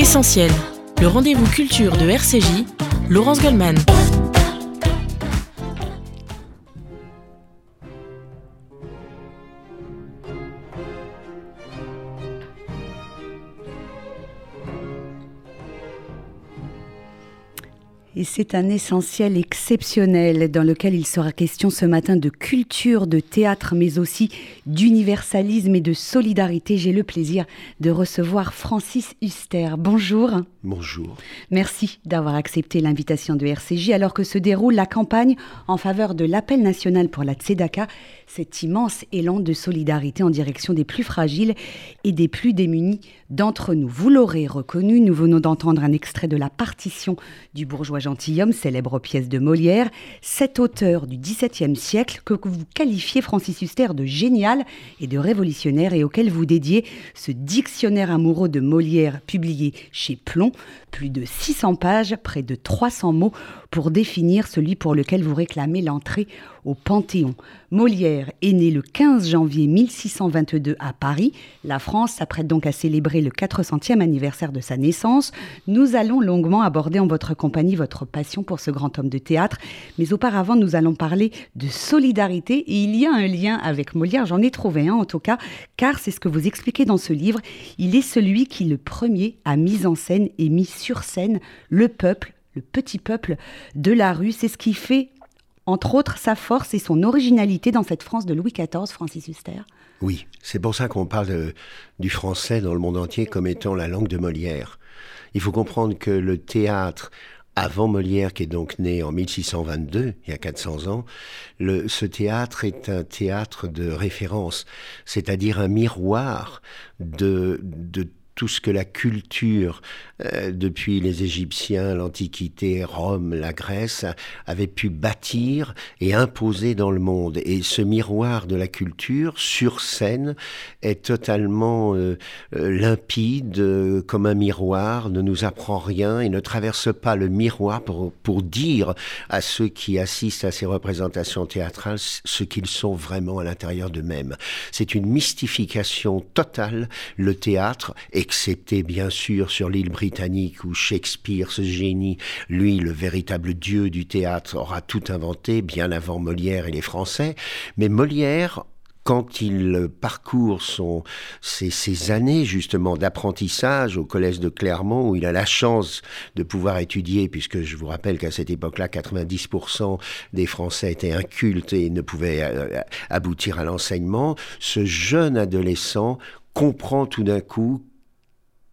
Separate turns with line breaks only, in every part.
Essentiel, le rendez-vous culture de RCJ, Laurence Goldman.
Et c'est un essentiel exceptionnel dans lequel il sera question ce matin de culture, de théâtre, mais aussi d'universalisme et de solidarité. J'ai le plaisir de recevoir Francis Huster. Bonjour. Merci d'avoir accepté l'invitation de RCJ alors que se déroule la campagne en faveur de l'appel national pour la Tzedaka, cet immense élan de solidarité en direction des plus fragiles et des plus démunis d'entre nous. Vous l'aurez reconnu, nous venons d'entendre un extrait de La partition du bourgeois gentilhomme, célèbre pièce de Molière, cet auteur du XVIIe siècle que vous qualifiez, Francis Huster, de génial et de révolutionnaire et auquel vous dédiez ce dictionnaire amoureux de Molière publié chez Plomb, plus de 600 pages, près de 300 mots pour définir celui pour lequel vous réclamez l'entrée au Panthéon. Molière est né le 15 janvier 1622 à Paris. La France s'apprête donc à célébrer le 400e anniversaire de sa naissance. Nous allons longuement aborder en votre compagnie votre passion pour ce grand homme de théâtre. Mais auparavant, nous allons parler de solidarité. Et il y a un lien avec Molière, j'en ai trouvé un en tout cas, car c'est ce que vous expliquez dans ce livre. Il est celui qui, le premier, a mis en scène et mis sur scène le peuple le petit peuple de la rue. C'est ce qui fait, entre autres, sa force et son originalité dans cette France de Louis XIV, Francis Huster.
Oui, c'est pour ça qu'on parle du français dans le monde entier comme étant la langue de Molière. Il faut comprendre que le théâtre, avant Molière, qui est donc né en 1622, il y a 400 ans, ce théâtre est un théâtre de référence, c'est-à-dire un miroir de, de tout ce que la culture, euh, depuis les Égyptiens, l'Antiquité, Rome, la Grèce, avait pu bâtir et imposer dans le monde. Et ce miroir de la culture, sur scène, est totalement euh, euh, limpide, comme un miroir, ne nous apprend rien et ne traverse pas le miroir pour, pour dire à ceux qui assistent à ces représentations théâtrales ce qu'ils sont vraiment à l'intérieur d'eux-mêmes. C'est une mystification totale, le théâtre, et excepté bien sûr sur l'île britannique où Shakespeare, ce génie, lui, le véritable dieu du théâtre, aura tout inventé bien avant Molière et les Français. Mais Molière, quand il parcourt son, ses, années justement d'apprentissage au collège de Clermont, où il a la chance de pouvoir étudier, puisque je vous rappelle qu'à cette époque-là, 90% des Français étaient incultes et ne pouvaient euh, aboutir à l'enseignement, ce jeune adolescent comprend tout d'un coup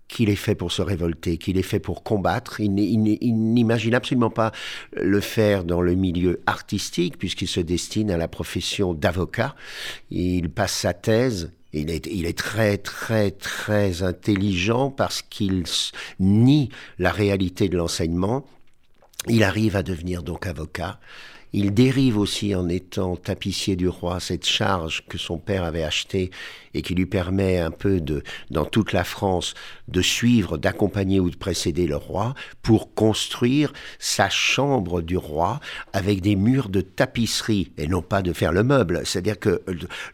qu'il est fait pour se révolter, qu'il est fait pour combattre. Il, n'imagine absolument pas le faire dans le milieu artistique, puisqu'il se destine à la profession d'avocat. Il passe sa thèse. Il est, il est très, très, très intelligent parce qu'il nie la réalité de l'enseignement. Il arrive à devenir donc avocat. Il dérive aussi en étant tapissier du roi cette charge que son père avait achetée et qui lui permet un peu de, dans toute la France, de suivre, d'accompagner ou de précéder le roi pour construire sa chambre du roi avec des murs de tapisserie et non pas de faire le meuble. C'est-à-dire que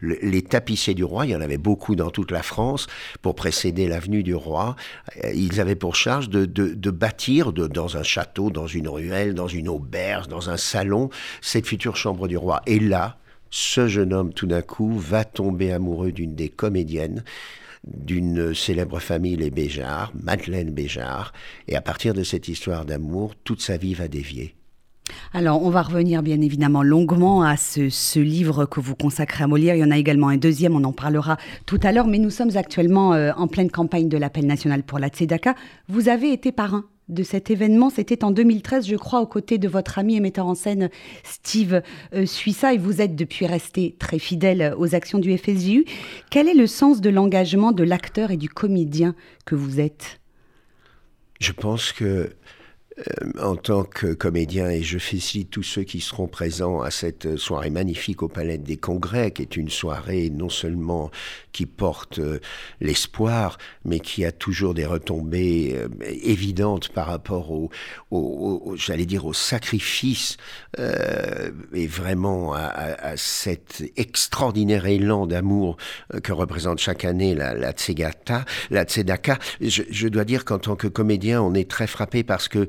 les tapissiers du roi, il y en avait beaucoup dans toute la France pour précéder l'avenue du roi. Euh, ils avaient pour charge de, de, bâtir dans un château, dans une ruelle, dans une auberge, dans un salon, cette future chambre du roi. Et là, ce jeune homme, tout d'un coup, va tomber amoureux d'une des comédiennes d'une célèbre famille, les Béjart, Madeleine Béjart, et à partir de cette histoire d'amour, toute sa vie va dévier.
Alors, on va revenir bien évidemment longuement à ce, livre que vous consacrez à Molière. Il y en a également un deuxième, on en parlera tout à l'heure, mais nous sommes actuellement euh, en pleine campagne de l'appel national pour la Tzedaka. Vous avez été parrain de cet événement. C'était en 2013, je crois, aux côtés de votre ami et metteur en scène Steve euh, Suissa, et vous êtes depuis resté très fidèle aux actions du FSJU. Quel est le sens de l'engagement de l'acteur et du comédien que vous êtes?
Je pense que euh, en tant que comédien, et je félicite tous ceux qui seront présents à cette soirée magnifique au Palais des Congrès, qui est une soirée non seulement qui porte euh, l'espoir, mais qui a toujours des retombées euh, évidentes par rapport au, j'allais dire, au sacrifice et vraiment à, cet extraordinaire élan d'amour que représente chaque année la, la Tsegata, la Tzedaka. Je, je dois dire qu'en tant que comédien, on est très frappé parce que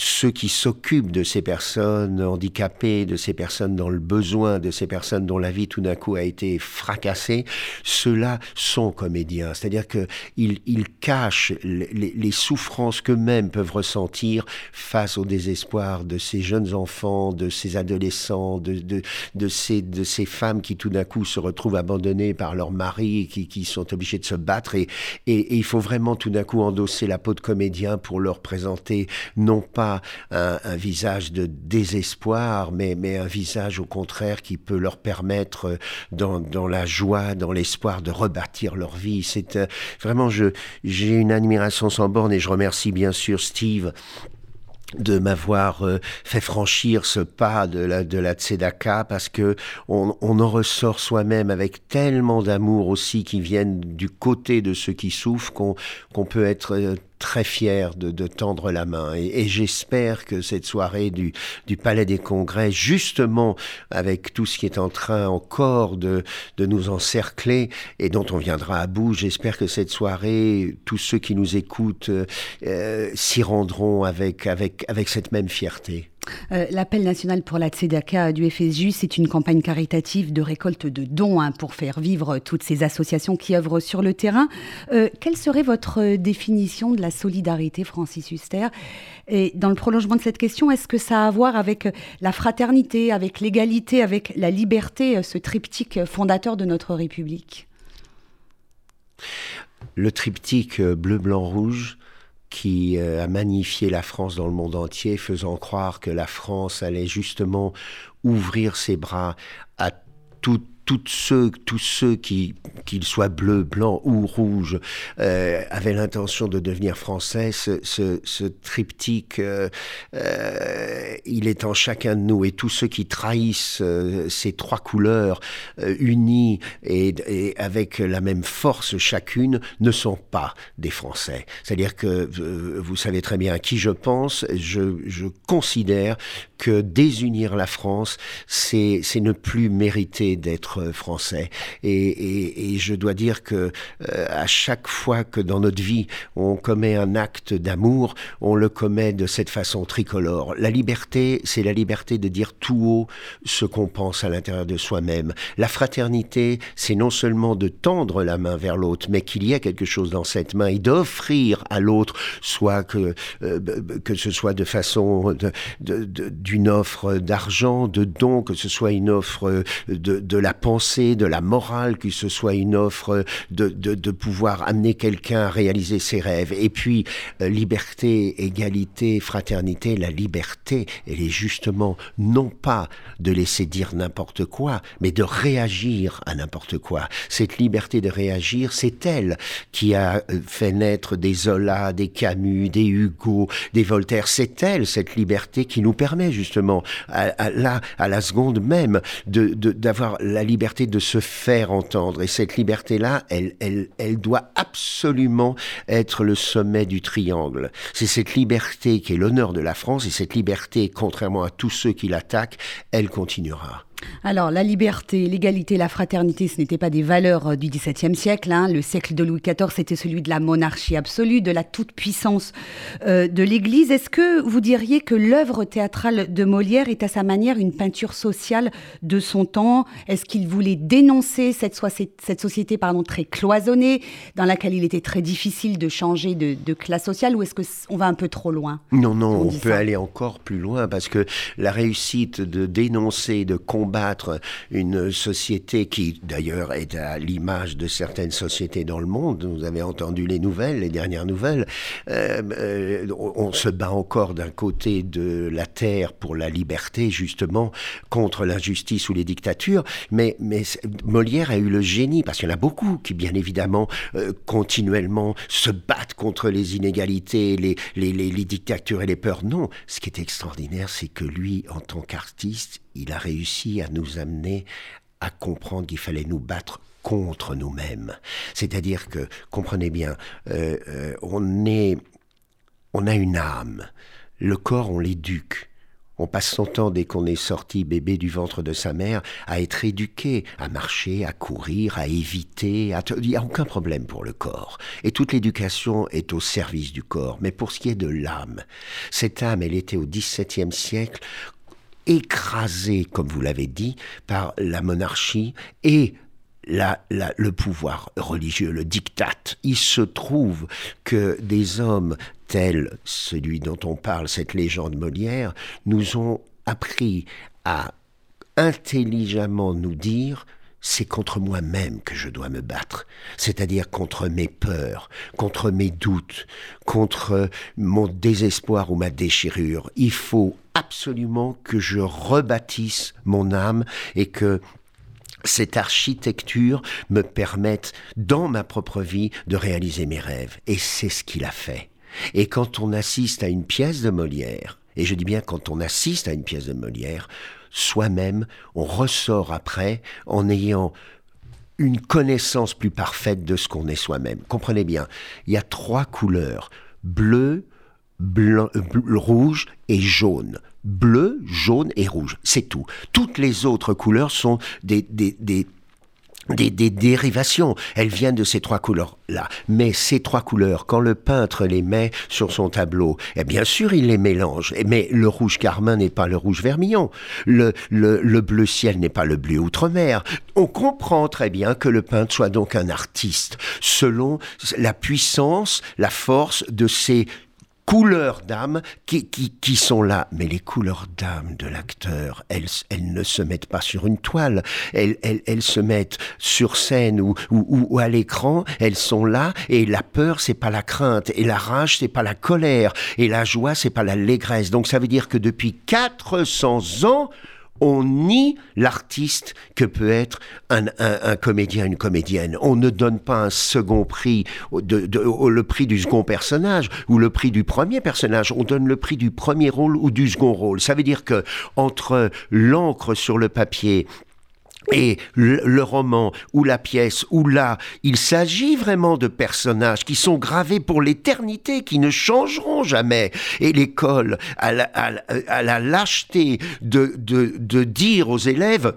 ceux qui s'occupent de ces personnes handicapées, de ces personnes dans le besoin, de ces personnes dont la vie tout d'un coup a été fracassée, ceux-là sont comédiens. C'est-à-dire qu'ils ils cachent les, souffrances qu'eux-mêmes peuvent ressentir face au désespoir de ces jeunes enfants, de ces adolescents, de, ces, femmes qui tout d'un coup se retrouvent abandonnées par leur mari, qui, qui sont obligées de se battre. Et, et il faut vraiment tout d'un coup endosser la peau de comédien pour leur présenter non pas un, visage de désespoir, mais, un visage au contraire qui peut leur permettre, euh, dans, la joie, dans l'espoir de rebâtir leur vie. C'est euh, vraiment, j'ai une admiration sans borne et je remercie bien sûr Steve de m'avoir euh, fait franchir ce pas de la, de tzedaka parce que on, en ressort soi-même avec tellement d'amour aussi qui viennent du côté de ceux qui souffrent qu'on peut être très fier de, tendre la main. Et, j'espère que cette soirée du, du, Palais des Congrès, justement avec tout ce qui est en train encore de, de nous encercler et dont on viendra à bout, j'espère que cette soirée, tous ceux qui nous écoutent euh, s'y rendront avec, avec, avec cette même fierté.
Euh, l'appel national pour la Tzedaka du FSJU, c'est une campagne caritative de récolte de dons hein, pour faire vivre toutes ces associations qui œuvrent sur le terrain. Euh, quelle serait votre définition de la solidarité, Francis Huster? Et dans le prolongement de cette question, est-ce que ça a à voir avec la fraternité, avec l'égalité, avec la liberté, ce triptyque fondateur de notre République?
Le triptyque bleu, blanc, rouge, qui euh, a magnifié la France dans le monde entier, faisant croire que la France allait justement ouvrir ses bras à toutes toutes ceux, tous ceux qui, qu'ils soient bleus, blancs ou rouges, euh, avaient l'intention de devenir français, ce, triptyque, euh, euh, il est en chacun de nous. Et tous ceux qui trahissent ces trois couleurs unies et, et, avec la même force chacune ne sont pas des Français. C'est-à-dire que vous savez très bien à qui je pense. Je, je considère que désunir la France, c'est, ne plus mériter d'être français. Et, je dois dire que euh, à chaque fois que dans notre vie on commet un acte d'amour, on le commet de cette façon tricolore. La liberté, c'est la liberté de dire tout haut ce qu'on pense à l'intérieur de soi-même. La fraternité, c'est non seulement de tendre la main vers l'autre, mais qu'il y ait quelque chose dans cette main et d'offrir à l'autre, soit que euh, que ce soit de façon d'une offre d'argent, de don, que ce soit une offre de, de la pensée, de la morale, que ce soit une offre de, de, pouvoir amener quelqu'un à réaliser ses rêves. Et puis, euh, liberté, égalité, fraternité, la liberté, elle est justement non pas de laisser dire n'importe quoi, mais de réagir à n'importe quoi. Cette liberté de réagir, c'est elle qui a euh, fait naître des Zola, des Camus, des Hugo, des Voltaire. C'est elle, cette liberté, qui nous permet justement, à, à, à la seconde même, d'avoir de, la liberté de se faire entendre. Et cette liberté-là, elle, elle doit absolument être le sommet du triangle. C'est cette liberté qui est l'honneur de la France et cette liberté, contrairement à tous ceux qui l'attaquent, elle continuera.
Alors, la liberté, l'égalité, la fraternité, ce n'étaient pas des valeurs euh, du XVIIe siècle. Hein. Le siècle de Louis XIV, c'était celui de la monarchie absolue, de la toute-puissance euh, de l'Église. Est-ce que vous diriez que l'œuvre théâtrale de Molière est à sa manière une peinture sociale de son temps? Est-ce qu'il voulait dénoncer cette, cette société pardon, très cloisonnée, dans laquelle il était très difficile de changer de, classe sociale, ou est-ce qu'on va un peu trop loin?
Non, non, on, peut aller encore plus loin, parce que la réussite de dénoncer, de combattre, combattre une société qui, d'ailleurs, est à l'image de certaines sociétés dans le monde. Vous avez entendu les nouvelles, les dernières nouvelles. Euh, euh, on se bat encore d'un côté de la terre pour la liberté, justement, contre l'injustice ou les dictatures. Mais, Molière a eu le génie, parce qu'il y en a beaucoup qui, bien évidemment, euh, continuellement se battent contre les inégalités, les, les dictatures et les peurs. Non, ce qui est extraordinaire, c'est que lui, en tant qu'artiste, il a réussi à nous amener à comprendre qu'il fallait nous battre contre nous-mêmes. C'est-à-dire que, comprenez bien, euh, euh, on est, on a une âme. Le corps, on l'éduque. On passe son temps, dès qu'on est sorti bébé du ventre de sa mère, à être éduqué, à marcher, à courir, à éviter. Il n'y a aucun problème pour le corps. Et toute l'éducation est au service du corps. Mais pour ce qui est de l'âme, cette âme, elle était au XVIIe siècle écrasée, comme vous l'avez dit, par la monarchie et la, le pouvoir religieux, le diktat. Il se trouve que des hommes tels celui dont on parle, cette légende Molière, nous ont appris à intelligemment nous dire c'est contre moi-même que je dois me battre, c'est-à-dire contre mes peurs, contre mes doutes, contre mon désespoir ou ma déchirure. Il faut absolument que je rebâtisse mon âme et que cette architecture me permette, dans ma propre vie, de réaliser mes rêves. Et c'est ce qu'il a fait. Et quand on assiste à une pièce de Molière, et je dis bien quand on assiste à une pièce de Molière, soi-même, on ressort après en ayant une connaissance plus parfaite de ce qu'on est soi-même. Comprenez bien, il y a trois couleurs, bleu, euh, rouge et jaune. Bleu, jaune et rouge, c'est tout. Toutes les autres couleurs sont des, des, des des, dérivations. Elles viennent de ces trois couleurs-là. Mais ces trois couleurs, quand le peintre les met sur son tableau, eh bien sûr, il les mélange. Mais le rouge carmin n'est pas le rouge vermillon. Le, le, le bleu ciel n'est pas le bleu outre-mer. On comprend très bien que le peintre soit donc un artiste, selon la puissance, la force de ces couleurs d'âme qui, qui, qui, sont là. Mais les couleurs d'âme de l'acteur, elles, elles ne se mettent pas sur une toile, elles, elles, elles se mettent sur scène ou, ou, ou à l'écran, elles sont là et la peur, c'est pas la crainte et la rage, c'est pas la colère et la joie, c'est pas la l'allégresse. Donc ça veut dire que depuis 400 ans, on nie l'artiste que peut être un, comédien, une comédienne. On ne donne pas un second prix, de, le prix du second personnage ou le prix du premier personnage. On donne le prix du premier rôle ou du second rôle. Ça veut dire que entre l'encre sur le papier et le, roman ou la pièce ou là, il s'agit vraiment de personnages qui sont gravés pour l'éternité, qui ne changeront jamais. Et l'école a la, lâcheté de dire aux élèves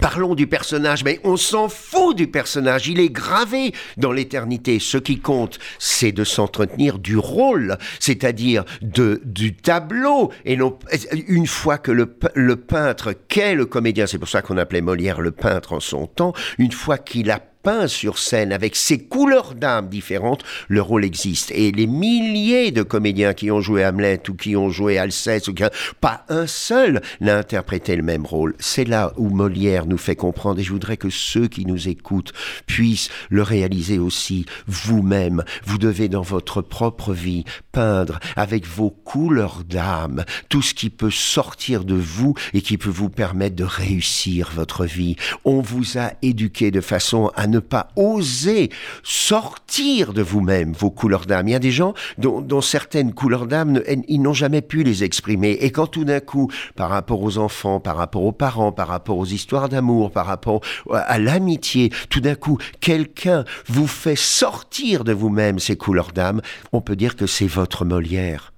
Parlons du personnage, mais on s'en fout du personnage, il est gravé dans l'éternité. Ce qui compte, c'est de s'entretenir du rôle, c'est-à-dire de, du tableau. Et non, une fois que le, le peintre qu'est le comédien, c'est pour ça qu'on appelait Molière le peintre en son temps, une fois qu'il a peint sur scène avec ses couleurs d'âme différentes, le rôle existe. Et les milliers de comédiens qui ont joué Hamlet ou qui ont joué Alceste, ou pas un seul n'a interprété le même rôle. C'est là où Molière nous fait comprendre, et je voudrais que ceux qui nous écoutent puissent le réaliser aussi vous-même. Vous devez dans votre propre vie peindre avec vos couleurs d'âme tout ce qui peut sortir de vous et qui peut vous permettre de réussir votre vie. On vous a éduqué de façon à ne pas oser sortir de vous-même vos couleurs d'âme. Il y a des gens dont, certaines couleurs d'âme, ils n'ont jamais pu les exprimer. Et quand tout d'un coup, par rapport aux enfants, par rapport aux parents, par rapport aux histoires d'amour, par rapport à l'amitié, tout d'un coup, quelqu'un vous fait sortir de vous-même ces couleurs d'âme, on peut dire que c'est votre Molière.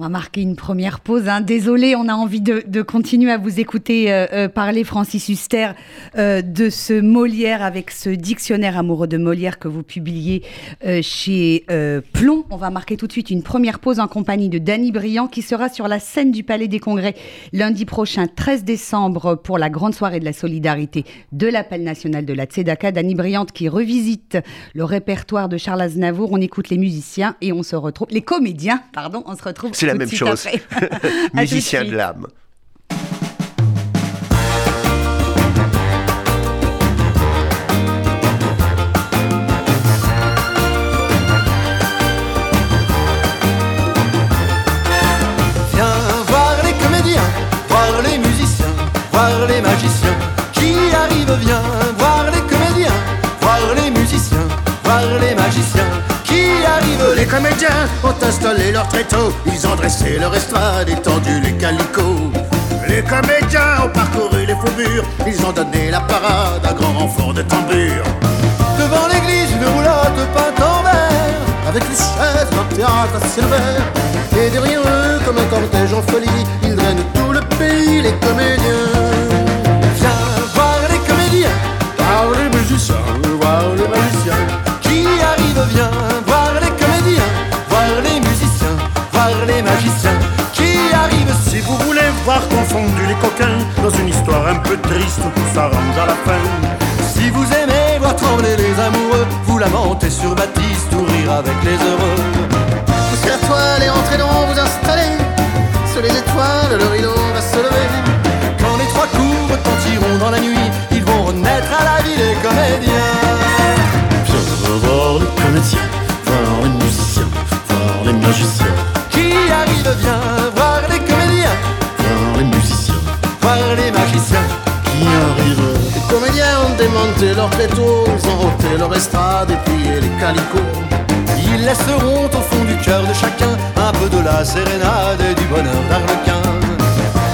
On va marquer une première pause. Hein. Désolé, on a envie de, continuer à vous écouter euh, euh, parler, Francis Huster, euh, de ce Molière avec ce dictionnaire amoureux de Molière que vous publiez chez Plomb. On va marquer tout de suite une première pause en compagnie de Danny Briand qui sera sur la scène du Palais des Congrès lundi prochain, 13 décembre, pour la grande soirée de la solidarité de l'appel national de la Tzedaka. Danny Briand qui revisite le répertoire de Charles Aznavour. On écoute les musiciens et on se retrouve, les comédiens, pardon, on se retrouve
la même chose. Musicien de l'âme.
Comédiens ont installé leur tréteau, ils ont dressé leur estrade, étendu les calicots. Les comédiens ont parcouru les faubourgs, ils ont donné la parade à grand renfort de tambour. Devant l'église, une roulotte peinte en vert, avec les chaises d'un théâtre à ciel Et derrière eux, comme un cortège en folie, ils drainent tout le pays, les comédiens. Dans une histoire un peu triste, tout s'arrange à la fin. Si vous aimez voir trembler les amoureux, vous lamentez sur Baptiste ou rire avec les heureux. Poussez la toile et entrez donc vous installer. Sur les étoiles, le rideau va se lever. Quand les trois coups retentiront dans la nuit, ont démonté leur pétaux, ils ont leur estrade et plié les calicots. Ils laisseront au fond du cœur de chacun un peu de la sérénade et du bonheur d'Arlequin.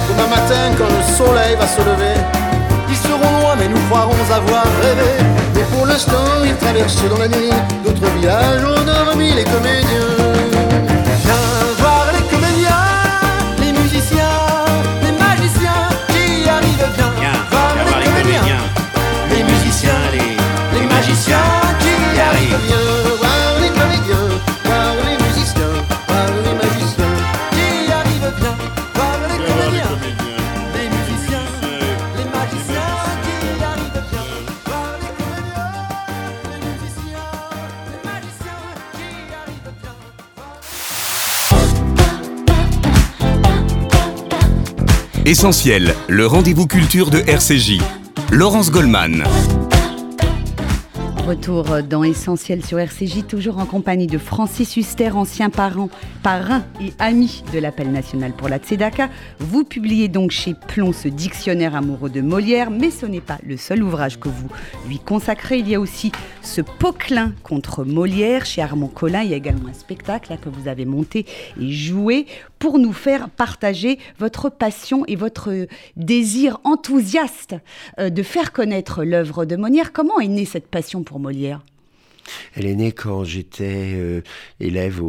Demain matin, quand le soleil va se lever, ils seront loin, mais nous croirons avoir rêvé. Mais pour l'instant, ils traversent dans la nuit d'autres villages ont dormi les comédiens.
Essentiel, le rendez-vous culture de RCJ. Laurence Goldman.
Retour dans Essentiel sur RCJ, toujours en compagnie de Francis Huster, ancien parent, parrain et ami de l'appel national pour la Tzedaka. Vous publiez donc chez Plomb ce dictionnaire amoureux de Molière, mais ce n'est pas le seul ouvrage que vous lui consacrez. Il y a aussi ce Poquelin contre Molière chez Armand Collin. Il y a également un spectacle que vous avez monté et joué pour nous faire partager votre passion et votre désir enthousiaste euh, de faire connaître l'œuvre de Molière. Comment est née cette passion pour Molière?
Elle est née quand j'étais euh, élève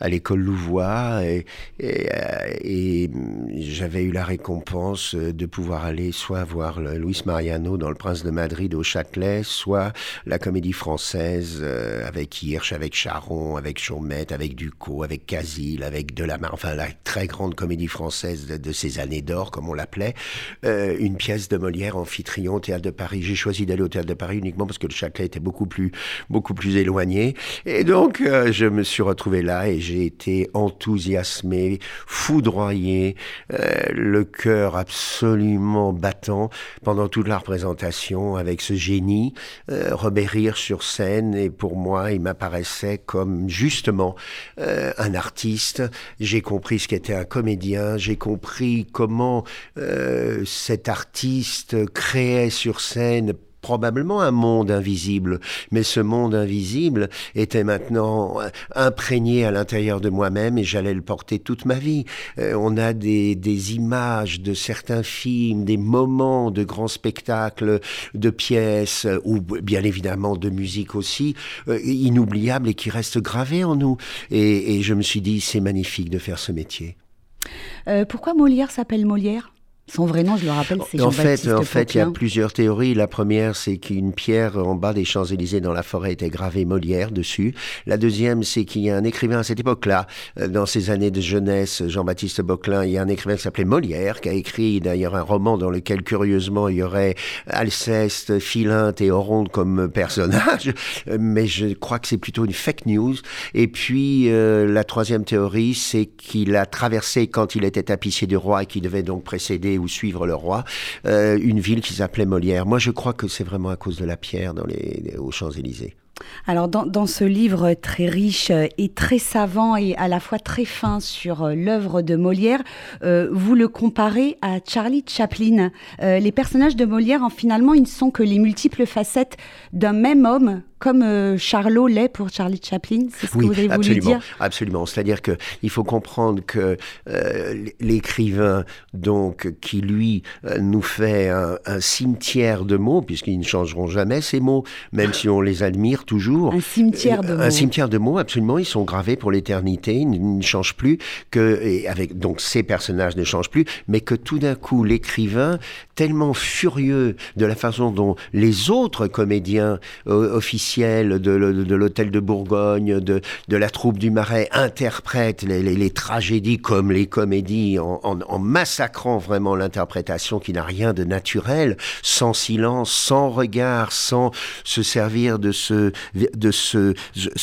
à l'école Louvois euh, et, j'avais eu la récompense de pouvoir aller soit voir Luis Mariano dans Le Prince de Madrid au Châtelet, soit la comédie française euh, avec Hirsch, avec Charon, avec Chaumette, avec Ducot, avec Casil, avec Delamarre, enfin la très grande comédie française de, de ces années d'or, comme on l'appelait, euh, une pièce de Molière, Amphitryon, Théâtre de Paris. J'ai choisi d'aller au Théâtre de Paris uniquement parce que le Châtelet était beaucoup plus, beaucoup plus éloigné. Et donc, euh, je me suis retrouvé là et j'ai été enthousiasmé, foudroyé, euh, le cœur absolument battant pendant toute la représentation avec ce génie, euh, Robert Hirsch sur scène. Et pour moi, il m'apparaissait comme justement euh, un artiste. J'ai compris ce qu'était un comédien. J'ai compris comment cet artiste créait sur scène probablement un monde invisible, mais ce monde invisible était maintenant imprégné à l'intérieur de moi-même et j'allais le porter toute ma vie. Euh, on a des, images de certains films, des moments de grands spectacles, de pièces, ou bien évidemment de musique aussi, euh, inoubliables et qui restent gravés en nous. Et, je me suis dit, c'est magnifique de faire ce métier.
Euh, pourquoi Molière s'appelle Molière? Son vrai nom, je le rappelle, c'est
En fait,
Jean-Baptiste
en fait, il y a plusieurs théories. La première, c'est qu'une pierre en bas des Champs-Élysées dans la forêt était gravée Molière dessus. La deuxième, c'est qu'il y a un écrivain à cette époque-là, euh, dans ses années de jeunesse, Jean-Baptiste Boclin, il y a un écrivain qui s'appelait Molière, qui a écrit d'ailleurs un roman dans lequel, curieusement, il y aurait Alceste, Philinte et Oronde comme personnages. Mais je crois que c'est plutôt une fake news. Et puis, euh, la troisième théorie, c'est qu'il a traversé quand il était tapissier du roi et qu'il devait donc précéder ou suivre le roi, euh, une ville qui s'appelait Molière. Moi, je crois que c'est vraiment à cause de la pierre dans les, aux Champs-Élysées.
Alors dans, dans, ce livre très riche et très savant et à la fois très fin sur euh, l'œuvre de Molière, euh, vous le comparez à Charlie Chaplin. Euh, les personnages de Molière, en finalement, ils ne sont que les multiples facettes d'un même homme comme euh, Charlot l'est pour Charlie Chaplin C'est ce que vous avez voulu dire
absolument. C'est-à-dire que il faut comprendre que euh, l'écrivain, donc, qui lui euh, nous fait un, un cimetière de mots, puisqu'ils ne changeront jamais ces mots, même si on les admire toujours.
Un cimetière de mots.
Un cimetière de mots, absolument. Ils sont gravés pour l'éternité. Ils ne- ne changent plus que, et avec donc ces personnages ne changent plus, mais que tout d'un coup l'écrivain, tellement furieux de la façon dont les autres comédiens euh, de, l'hôtel de Bourgogne, de, la troupe du Marais interprètent les, tragédies comme les comédies en, massacrant vraiment l'interprétation qui n'a rien de naturel, sans silence, sans regard, sans se servir de ce,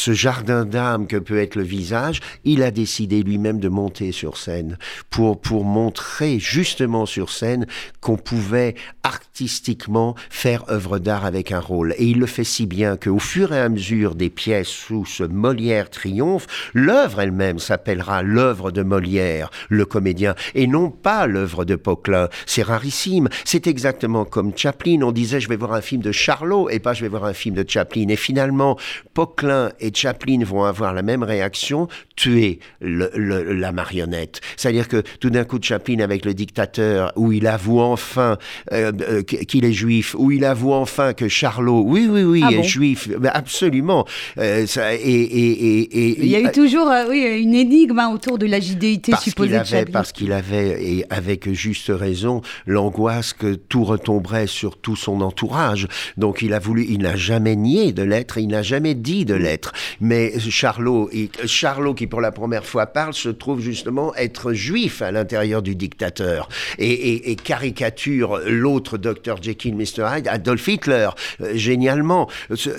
jardin d'âme que peut être le visage, il a décidé lui-même de monter sur scène pour, montrer justement sur scène qu'on pouvait artistiquement faire œuvre d'art avec un rôle. Et il le fait si bien qu'au fur et à mesure des pièces où ce Molière triomphe, l'œuvre elle-même s'appellera l'œuvre de Molière, le comédien, et non pas l'œuvre de Poquelin. C'est rarissime. C'est exactement comme Chaplin. On disait je vais voir un film de Charlot et pas je vais voir un film de Chaplin. Et finalement, Poquelin et Chaplin vont avoir la même réaction, tuer le- le- la marionnette. C'est-à-dire que tout d'un coup, Chaplin avec le dictateur, où il avoue enfin euh, euh, qu'il est juif, où il avoue enfin que Charlot, oui, oui, oui,
Ah
est
bon?
juif, Ben, absolument. Euh, ça- et, et, et, et-
Il y a eu toujours euh, oui, une énigme hein, autour de la judéité
parce
supposée
qu'il
de
avait,
Chaplin.
parce qu'il avait, et avec juste raison, l'angoisse que tout retomberait sur tout son entourage. Donc il a voulu, il n'a jamais nié de l'être, il n'a jamais dit de l'être. Mais Charlot, et- Charlot qui pour la première fois parle, se trouve justement être juif à l'intérieur du dictateur et, caricature l'autre Dr Jekyll, Mr Hyde, Adolf Hitler, euh, génialement.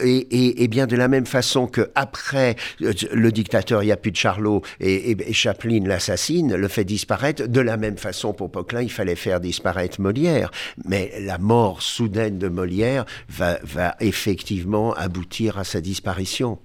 Et, et- bien de la même façon que après euh, le dictateur, il n'y a plus de Charlot et, Chaplin l'assassine, le fait disparaître. De la même façon pour Poquelin, il fallait faire disparaître Molière. Mais la mort soudaine de Molière va effectivement aboutir à sa disparition.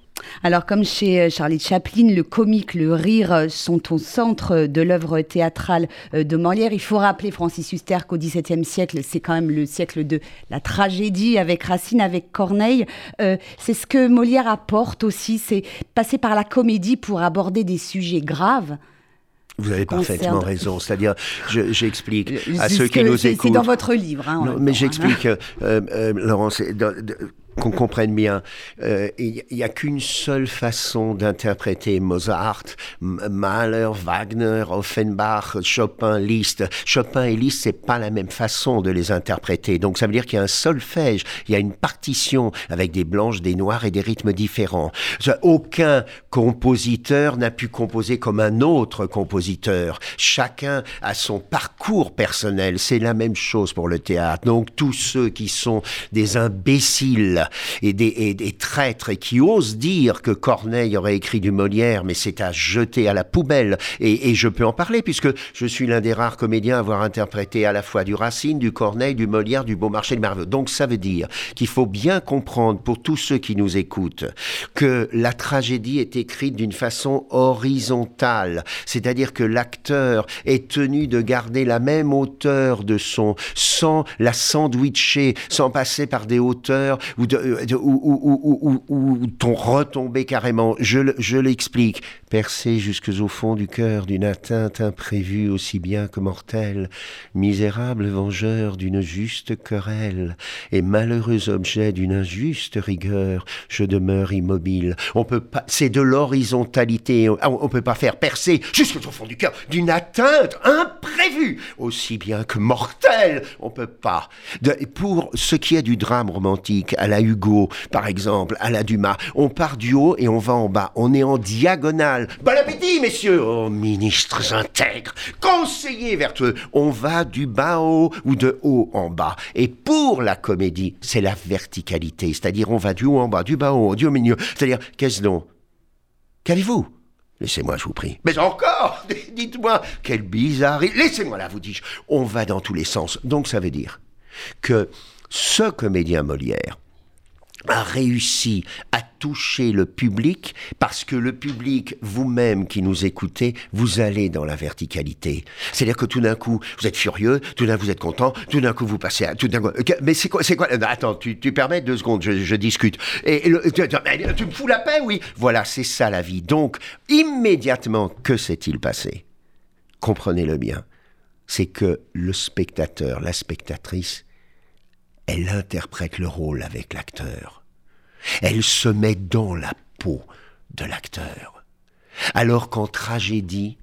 Alors, comme chez euh, Charlie Chaplin, le comique, le rire euh, sont au centre de l'œuvre théâtrale euh, de Molière. Il faut rappeler, Francis Huster, qu'au XVIIe siècle, c'est quand même le siècle de la tragédie avec Racine, avec Corneille. Euh, c'est ce que Molière apporte aussi, c'est passer par la comédie pour aborder des sujets graves.
Vous avez
Concerne-
parfaitement raison. C'est-à-dire, je- j'explique à ceux
ce
qui nous écoutent.
C'est dans votre livre. hein,
Non, mais
hein.
j'explique, euh, euh, Laurence, dans- qu'on comprenne bien. Euh, Il n'y a qu'une seule façon d'interpréter Mozart, Mahler, Wagner, Offenbach, Chopin, Liszt. Chopin et Liszt, c'est pas la même façon de les interpréter. Donc ça veut dire qu'il y a un solfège, il y a une partition avec des blanches, des noirs et des rythmes différents. Aucun compositeur n'a pu composer comme un autre compositeur. Chacun a son parcours personnel. C'est la même chose pour le théâtre. Donc tous ceux qui sont des imbéciles et des, traîtres et qui osent dire que Corneille aurait écrit du Molière, mais c'est à jeter à la poubelle. Et, je peux en parler puisque je suis l'un des rares comédiens à avoir interprété à la fois du Racine, du Corneille, du Molière, du Beaumarchais, du Marveux. Donc ça veut dire qu'il faut bien comprendre pour tous ceux qui nous écoutent que la tragédie est écrite d'une façon horizontale, c'est-à-dire que l'acteur est tenu de garder la même hauteur de son sans la sandwicher, sans passer par des hauteurs ou de, de- ou, ou, retomber carrément. Je, le- je l'explique. Percé jusqu'au fond du cœur d'une atteinte imprévue aussi bien que mortelle, misérable vengeur d'une juste querelle et malheureux objet d'une injuste rigueur, je demeure immobile. On peut pas, c'est de l'horizontalité. On, on peut pas faire percer jusqu'au fond du cœur d'une atteinte imprévue aussi bien que mortelle. On peut pas. Pour ce qui est du drame romantique, à la Hugo, par exemple, à la Dumas, on part du haut et on va en bas. On est en diagonale. Bon appétit, messieurs! Oh, ministres intègres, conseillers vertueux, on va du bas en haut ou de haut en bas. Et pour la comédie, c'est la verticalité. C'est-à-dire, on va du haut en bas, du bas en haut, du au milieu. C'est-à-dire, qu'est-ce donc? Qu'avez-vous? Laissez-moi, je vous prie. Mais encore Dites-moi, quel bizarre... Laissez-moi là, vous dis-je. On va dans tous les sens. Donc ça veut dire que ce comédien Molière a réussi à toucher le public parce que le public, vous-même qui nous écoutez, vous allez dans la verticalité. C'est-à-dire que tout d'un coup, vous êtes furieux, tout d'un coup, vous êtes content, tout d'un coup, vous passez à... Tout d'un coup, mais c'est quoi, c'est quoi Attends, tu, tu permets deux secondes, je, discute. Et, tu, tu me fous la paix, oui Voilà, c'est ça la vie. Donc, immédiatement, que s'est-il passé? Comprenez-le bien. C'est que le spectateur, la spectatrice, elle interprète le rôle avec l'acteur. Elle se met dans la peau de l'acteur. Alors qu'en tragédie,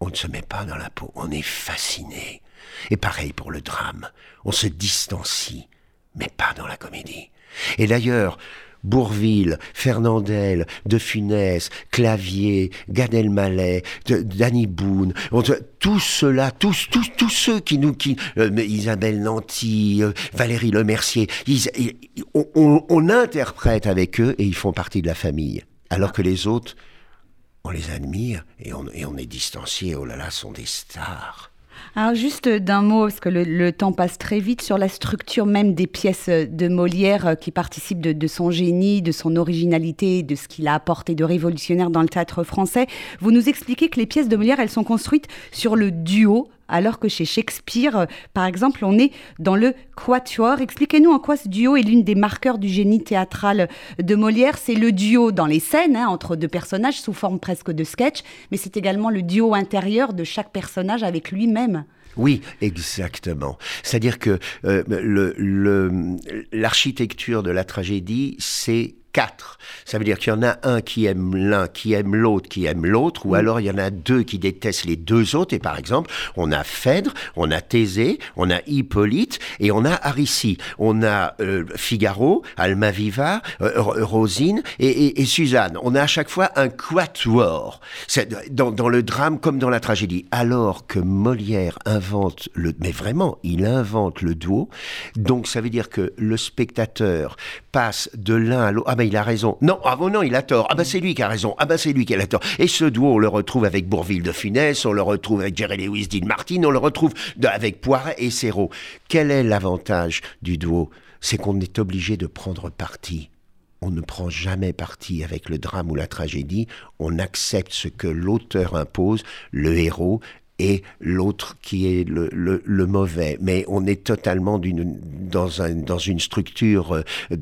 on ne se met pas dans la peau, on est fasciné. Et pareil pour le drame, on se distancie, mais pas dans la comédie. Et d'ailleurs, Bourville, Fernandel, De Funès, Clavier, Gad Elmaleh, Danny Boone, tous ceux-là, tous, tous, tous ceux qui nous, qui, euh, Isabelle Nanty, euh, Valérie Lemercier, ils, on, on, interprète avec eux et ils font partie de la famille. Alors que les autres, on les admire et on, et on est distancié, oh là là, sont des stars.
Alors juste d'un mot, parce que le, temps passe très vite, sur la structure même des pièces de Molière euh, qui participent de, son génie, de son originalité, de ce qu'il a apporté de révolutionnaire dans le théâtre français. Vous nous expliquez que les pièces de Molière, elles sont construites sur le duo alors que chez Shakespeare, euh, par exemple, on est dans le quatuor. Expliquez-nous en quoi ce duo est l'une des marqueurs du génie théâtral de Molière. C'est le duo dans les scènes, hein, entre deux personnages, sous forme presque de sketch, mais c'est également le duo intérieur de chaque personnage avec lui-même.
Oui, exactement. C'est-à-dire que euh, l'architecture de la tragédie, c'est quatre. Ça veut dire qu'il y en a un qui aime l'un, qui aime l'autre, qui aime l'autre, ou mm. alors il y en a deux qui détestent les deux autres. Et par exemple, on a Phèdre, on a Thésée, on a Hippolyte et on a Aricie. On a euh, Figaro, Almaviva, euh, Rosine et, Suzanne. On a à chaque fois un quatuor. Dans, dans le drame comme dans la tragédie. Alors que Molière invente le, mais vraiment, il invente le duo. Donc ça veut dire que le spectateur passe de l'un à l'autre. Ah ben il a raison. Non, ah bon non, il a tort. Ah ben c'est lui qui a raison. Ah ben c'est lui qui a tort. Et ce duo, on le retrouve avec Bourville de Funès, on le retrouve avec Jerry Lewis, Dean Martin, on le retrouve avec Poiret et Serrault. Quel est l'avantage du duo? C'est qu'on est obligé de prendre parti on ne prend jamais parti avec le drame ou la tragédie, on accepte ce que l'auteur impose, le héros, et l'autre qui est le, mauvais. Mais on est totalement dans, un, dans une structure euh,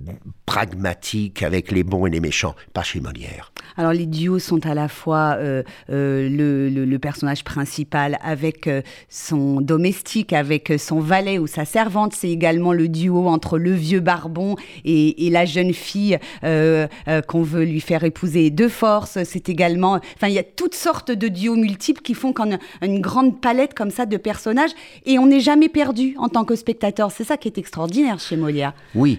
pragmatique avec les bons et les méchants, pas chez Molière.
Alors les duos sont à la fois euh, euh, le, personnage principal avec son domestique, avec son valet ou sa servante. C'est également le duo entre le vieux barbon et, et la jeune fille qu'on veut lui faire épouser de force. C'est également, enfin il y a toutes sortes de duos multiples qui font qu'en une grande palette comme ça de personnages et on n'est jamais perdu en tant que spectateur. C'est ça qui est extraordinaire chez Molière.
Oui.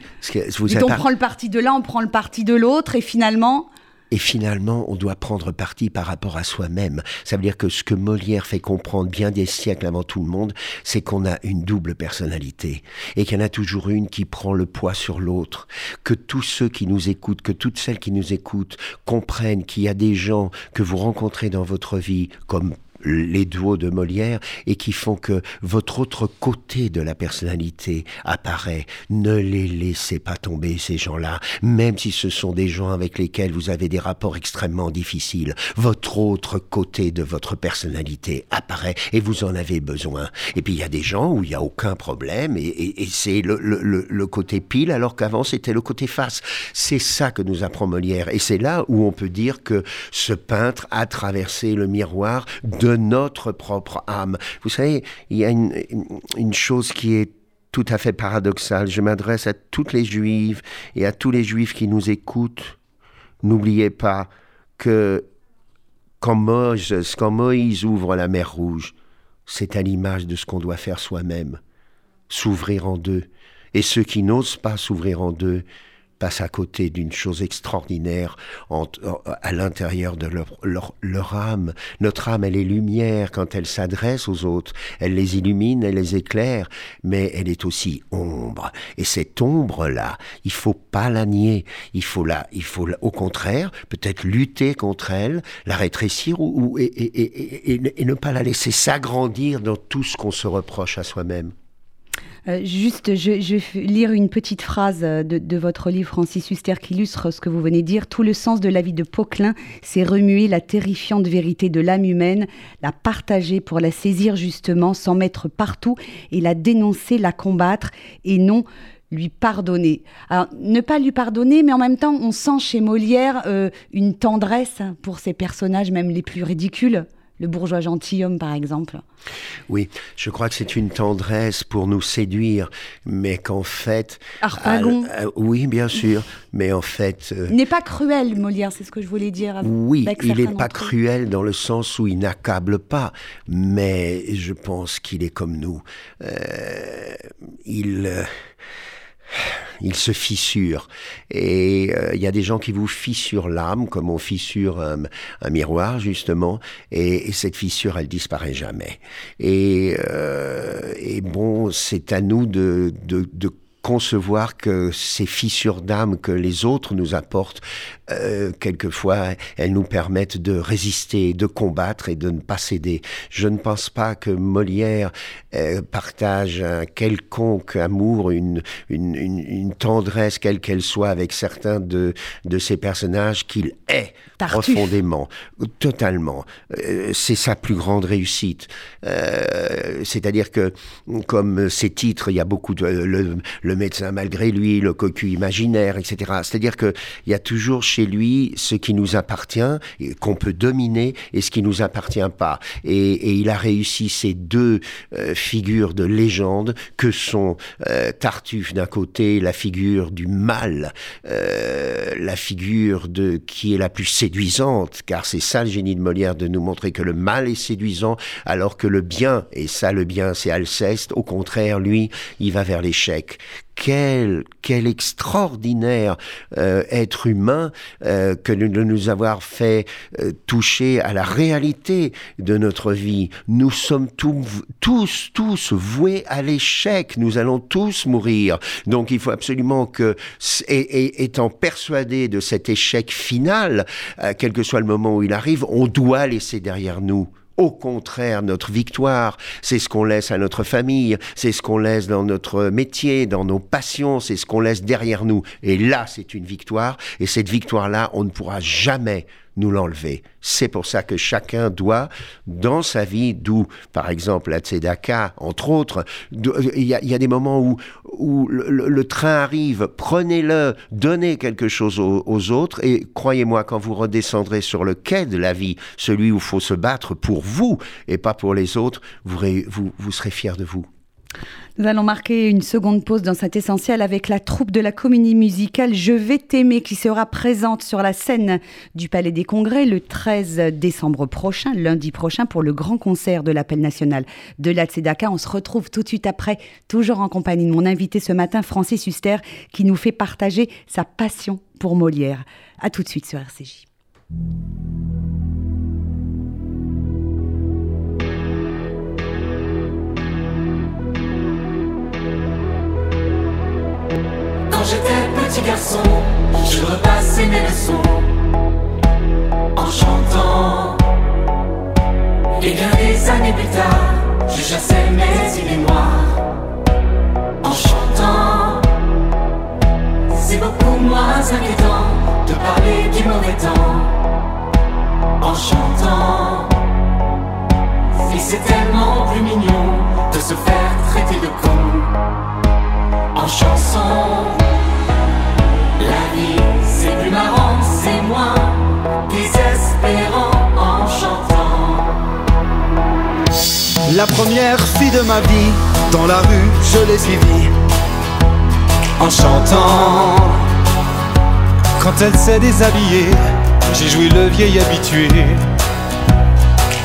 Vous on prend le parti de l'un, on prend le parti de l'autre et finalement...
Et finalement, on doit prendre parti par rapport à soi-même. Ça veut dire que ce que Molière fait comprendre bien des siècles avant tout le monde, c'est qu'on a une double personnalité et qu'il y en a toujours une qui prend le poids sur l'autre. Que tous ceux qui nous écoutent, que toutes celles qui nous écoutent comprennent qu'il y a des gens que vous rencontrez dans votre vie comme les duos de Molière et qui font que votre autre côté de la personnalité apparaît. Ne les laissez pas tomber, ces gens-là, même si ce sont des gens avec lesquels vous avez des rapports extrêmement difficiles. Votre autre côté de votre personnalité apparaît et vous en avez besoin. Et puis il y a des gens où il n'y a aucun problème et, c'est le, le côté pile alors qu'avant c'était le côté face. C'est ça que nous apprend Molière et c'est là où on peut dire que ce peintre a traversé le miroir de notre propre âme. Vous savez, il y a une, chose qui est tout à fait paradoxale. Je m'adresse à toutes les juives et à tous les juifs qui nous écoutent. N'oubliez pas que quand Moïse ouvre la mer Rouge, c'est à l'image de ce qu'on doit faire soi-même, s'ouvrir en deux. Et ceux qui n'osent pas s'ouvrir en deux, passe à côté d'une chose extraordinaire à l'intérieur de leur, âme. Notre âme, elle est lumière quand elle s'adresse aux autres. Elle les illumine, elle les éclaire, mais elle est aussi ombre. Et cette ombre-là, il faut pas la nier. Il faut la, il faut au contraire, peut-être lutter contre elle, la rétrécir ou, et ne pas la laisser s'agrandir dans tout ce qu'on se reproche à soi-même.
Euh, juste, je, vais lire une petite phrase de, de, votre livre, Francis Huster, qui illustre ce que vous venez de dire. Tout le sens de la vie de Poquelin, c'est remuer la terrifiante vérité de l'âme humaine, la partager pour la saisir justement, s'en mettre partout et la dénoncer, la combattre, et non lui pardonner. Alors, ne pas lui pardonner, mais en même temps, on sent chez Molière euh, une tendresse pour ses personnages, même les plus ridicules. Le bourgeois gentilhomme, par exemple.
Oui, je crois que c'est une tendresse pour nous séduire, mais qu'en fait...
Harpagon.
Euh, oui, bien sûr, mais en fait...
Euh, n'est pas cruel, Molière, c'est ce que je voulais dire.
Oui, il n'est pas cruel dans le sens où il n'accable pas, mais je pense qu'il est comme nous. il il se fissure. Et euh, il y a des gens qui vous fissurent l'âme, comme on fissure un, miroir, justement, et, cette fissure, elle disparaît jamais. Et, euh, et bon, c'est à nous de, de, de concevoir que ces fissures d'âme que les autres nous apportent, euh, quelquefois, elles nous permettent de résister, de combattre et de ne pas céder. Je ne pense pas que Molière euh, partage un quelconque amour, une, une, une, tendresse, quelle qu'elle soit, avec certains de, de ces personnages qu'il est profondément, totalement. Euh, c'est sa plus grande réussite. C'est-à-dire que, comme ces titres, il y a beaucoup de... Le, le médecin malgré lui, le cocu imaginaire, etc. C'est-à-dire qu'il y a toujours lui ce qui nous appartient, qu'on peut dominer, et ce qui nous appartient pas. Et, il a réussi ces deux euh, figures de légende que sont euh, Tartuffe d'un côté, la figure du mal, euh, la figure de qui est la plus séduisante, car c'est ça le génie de Molière de nous montrer que le mal est séduisant, alors que le bien, et ça le bien c'est Alceste, au contraire lui, il va vers l'échec quel, quel extraordinaire euh, être humain euh, que de nous avoir fait euh, toucher à la réalité de notre vie. Nous sommes tous, tous voués à l'échec. Nous allons tous mourir. Donc il faut absolument que, étant persuadé de cet échec final, quel que soit le moment où il arrive, on doit laisser derrière nous au contraire, notre victoire, c'est ce qu'on laisse à notre famille, c'est ce qu'on laisse dans notre métier, dans nos passions, c'est ce qu'on laisse derrière nous. Et là, c'est une victoire. Et cette victoire-là, on ne pourra jamais nous l'enlever. C'est pour ça que chacun doit, dans sa vie, d'où, par exemple, la Tzedaka, entre autres, il y, a des moments où, où le, train arrive, prenez-le, donnez quelque chose aux, autres, et croyez-moi, quand vous redescendrez sur le quai de la vie, celui où il faut se battre pour vous et pas pour les autres, vous, vous, vous serez fier de vous.
Nous allons marquer une seconde pause dans cet essentiel avec la troupe de la comédie musicale Je vais t'aimer qui sera présente sur la scène du Palais des Congrès le 13 décembre prochain, lundi prochain, pour le grand concert de l'appel national de la Tzedaka. On se retrouve tout de suite après, toujours en compagnie de mon invité ce matin, Francis Huster, qui nous fait partager sa passion pour Molière. A tout de suite sur RCJ.
Garçon, je repassais mes leçons en chantant. Et bien des années plus tard, je chassais mes idées noires en chantant. C'est beaucoup moins inquiétant de parler du mauvais temps en chantant. Et c'est tellement plus mignon de se faire traiter de con en chanson. La vie, c'est plus marrant, c'est moins désespérant en chantant.
La première fille de ma vie, dans la rue, je l'ai suivie en chantant. Quand elle s'est déshabillée, j'ai joué le vieil habitué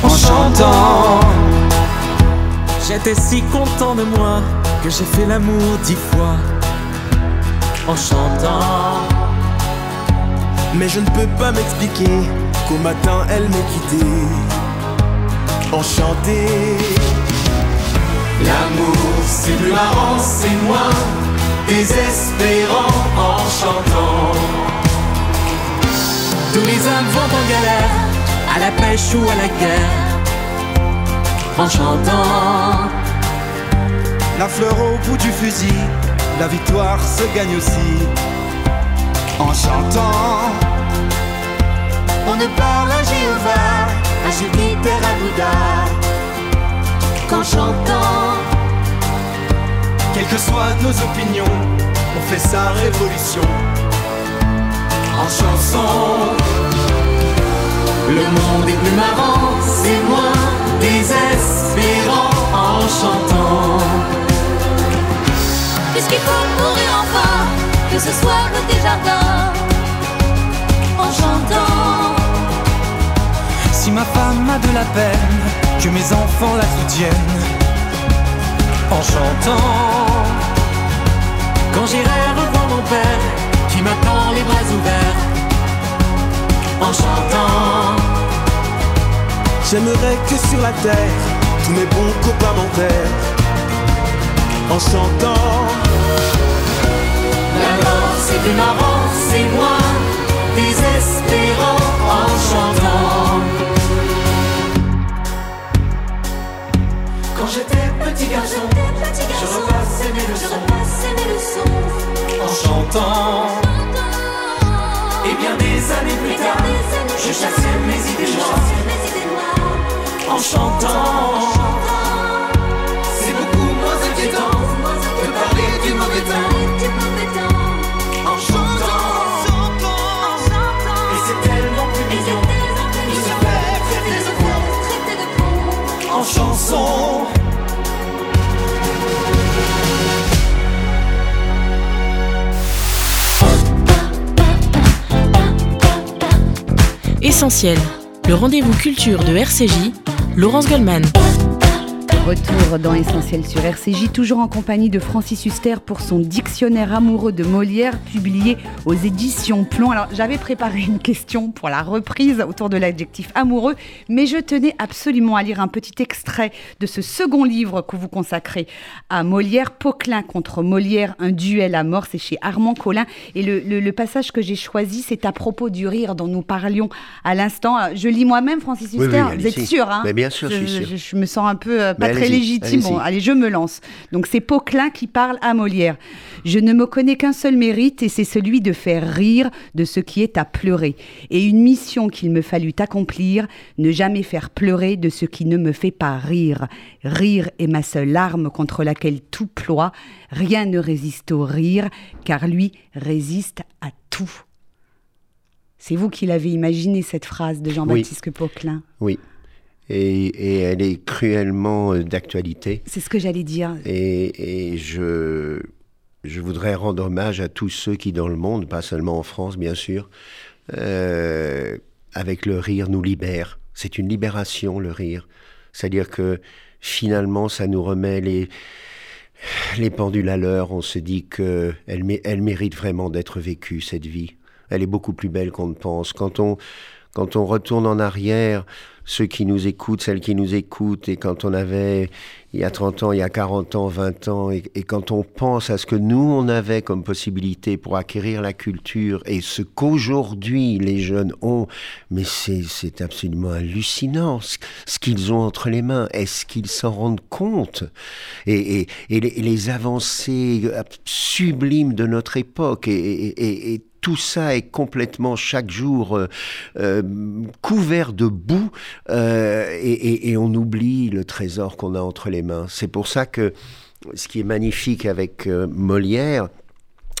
en chantant. J'étais si content de moi que j'ai fait l'amour dix fois en chantant. Mais je ne peux pas m'expliquer qu'au matin elle m'ait quitté. Enchanté.
L'amour c'est plus marrant, c'est moins désespérant en chantant.
Tous les hommes vont en galère, à la pêche ou à la guerre, en chantant. La fleur au bout du fusil, la victoire se gagne aussi en chantant.
On ne parle à Jéhovah, à Jupiter, à Bouddha qu'en chantant.
Quelles que soient nos opinions, on fait sa révolution en chanson.
Le monde est plus marrant, c'est moins désespérant en chantant.
Puisqu'il faut courir enfin, que ce soit le jardins, en chantant.
Si ma femme a de la peine, que mes enfants la soutiennent en chantant.
Quand j'irai revoir mon père, qui m'attend les bras ouverts, en chantant.
J'aimerais que sur la terre, tous mes bons copains m'enterrent, en chantant.
La mort c'est plus marrant, c'est moins désespérant en chantant. Quand j'étais petit garçon, je repassais mes leçons en chantant. Et bien des années plus tard, je chassais mes idées noires en chantant.
Le rendez-vous culture de RCJ, Laurence Goldman.
Retour dans Essentiel sur RCJ, toujours en compagnie de Francis Huster pour son dictionnaire amoureux de Molière, publié aux éditions Plomb. Alors, j'avais préparé une question pour la reprise autour de l'adjectif amoureux, mais je tenais absolument à lire un petit extrait de ce second livre que vous consacrez à Molière, Poquelin contre Molière, un duel à mort, c'est chez Armand Collin. Et le, le- le passage que j'ai choisi, c'est à propos du rire dont nous parlions à l'instant. Je lis moi-même, Francis
Oui, oui,
Huster, vous êtes sûr hein?
Mais bien sûr, je suis sûr.
je, je me sens un peu euh, pas très légitime. Bon,
allez-y.
allez, je me lance. Donc c'est Poquelin qui parle à Molière. Je ne me connais qu'un seul mérite et c'est celui de faire rire de ce qui est à pleurer. Et une mission qu'il me fallut accomplir, ne jamais faire pleurer de ce qui ne me fait pas rire. Rire est ma seule arme contre laquelle tout ploie. Rien ne résiste au rire, car lui résiste à tout. C'est vous qui l'avez imaginé cette phrase de Jean-Baptiste Poquelin?
Oui. Et, et elle est cruellement euh, d'actualité.
C'est ce que j'allais dire.
Et, et je, je voudrais rendre hommage à tous ceux qui, dans le monde, pas seulement en France, bien sûr, euh, avec le rire, nous libèrent. C'est une libération, le rire. C'est-à-dire que finalement, ça nous remet les, les pendules à l'heure. On se dit qu'elle elle mérite vraiment d'être vécue, cette vie. Elle est beaucoup plus belle qu'on ne pense. Quand on, quand on retourne en arrière, ceux qui nous écoutent, celles qui nous écoutent, et quand on avait, il y a 30 ans, il y a 40 ans, 20 ans, et, quand on pense à ce que nous, on avait comme possibilité pour acquérir la culture, et ce qu'aujourd'hui les jeunes ont, mais c'est absolument hallucinant ce, qu'ils ont entre les mains. Est-ce qu'ils s'en rendent compte? Et, et, les, avancées sublimes de notre époque, et tout ça est complètement chaque jour euh, euh, couvert de boue euh, et, on oublie le trésor qu'on a entre les mains. C'est pour ça que ce qui est magnifique avec Molière,